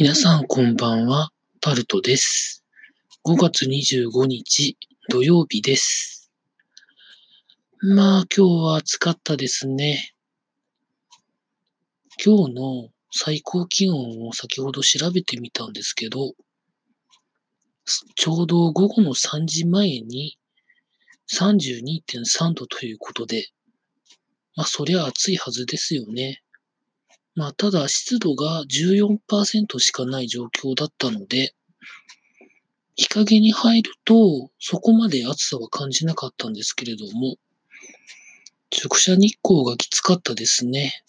皆さんこんばんは、タルトです。5月25日土曜日です。まあ今日は暑かったですね。今日の最高気温を先ほど調べてみたんですけど、ちょうど午後の3時前に32.3度ということで、まあそりゃ暑いはずですよね。まあ、ただ湿度が14%しかない状況だったので、日陰に入るとそこまで暑さは感じなかったんですけれども、直射日光がきつかったですね。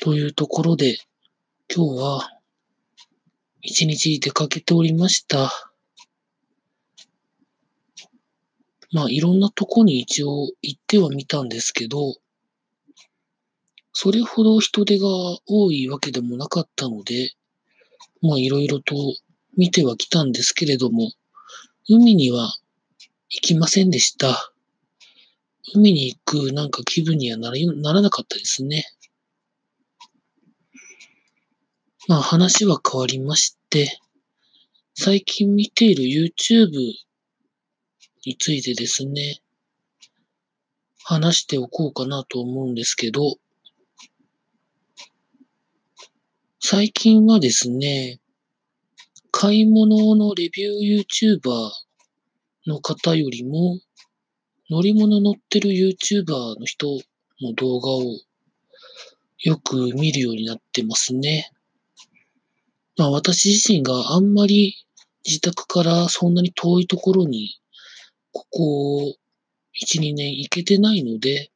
というところで、今日は一日出かけておりました。まあ、いろんなとこに一応行ってはみたんですけど、それほど人手が多いわけでもなかったので、まあいろいろと見てはきたんですけれども、海には行きませんでした。海に行くなんか気分にはならならなかったですね。まあ話は変わりまして、最近見ている YouTube についてですね、話しておこうかなと思うんですけど、最近はですね、買い物のレビュー YouTuber の方よりも、乗り物乗ってる YouTuber の人の動画をよく見るようになってますね。まあ私自身があんまり自宅からそんなに遠いところに、ここを1、2年行けてないので、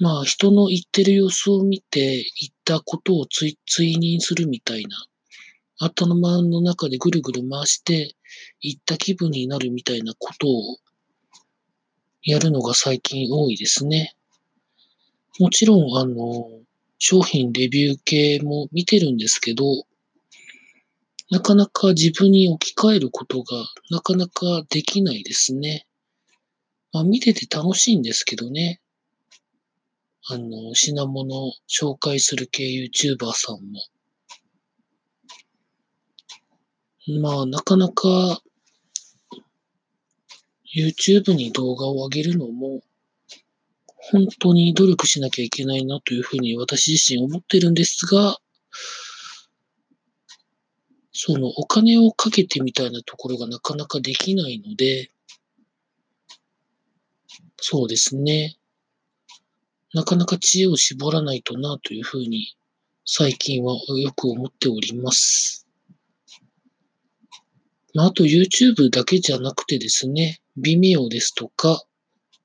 まあ人の言ってる様子を見て言ったことを追追認するみたいな、頭の中でぐるぐる回して言った気分になるみたいなことをやるのが最近多いですね。もちろん、あの、商品レビュー系も見てるんですけど、なかなか自分に置き換えることがなかなかできないですね。まあ見てて楽しいんですけどね。あの、品物を紹介する系 YouTuber さんも。まあ、なかなか YouTube に動画を上げるのも、本当に努力しなきゃいけないなというふうに私自身思ってるんですが、そのお金をかけてみたいなところがなかなかできないので、そうですね。なかなか知恵を絞らないとなというふうに最近はよく思っております。まあ、あと YouTube だけじゃなくてですね、Vimeo ですとか、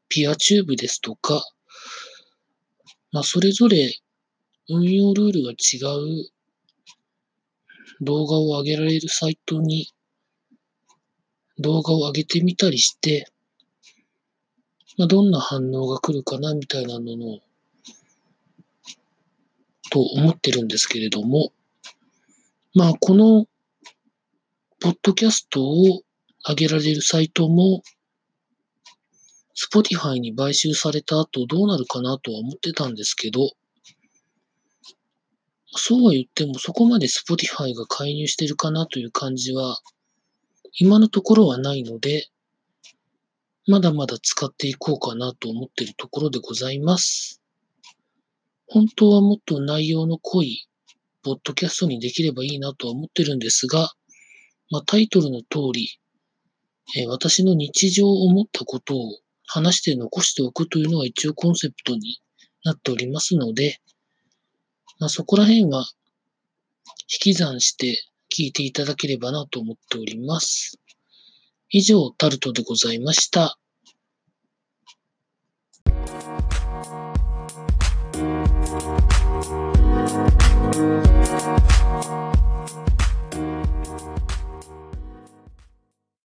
PeerTube ですとか、まあ、それぞれ運用ルールが違う動画を上げられるサイトに動画を上げてみたりして、まあ、どんな反応が来るかなみたいなのの、と思ってるんですけれども、まあ、この、ポッドキャストを上げられるサイトも、Spotify に買収された後どうなるかなとは思ってたんですけど、そうは言ってもそこまで Spotify が介入してるかなという感じは、今のところはないので、まだまだ使っていこうかなと思っているところでございます。本当はもっと内容の濃いポッドキャストにできればいいなとは思ってるんですが、まあ、タイトルの通り、えー私の日常を思ったことを話して残しておくというのが一応コンセプトになっておりますので、まあ、そこら辺は引き算して聞いていただければなと思っております。以上、タルトでございました。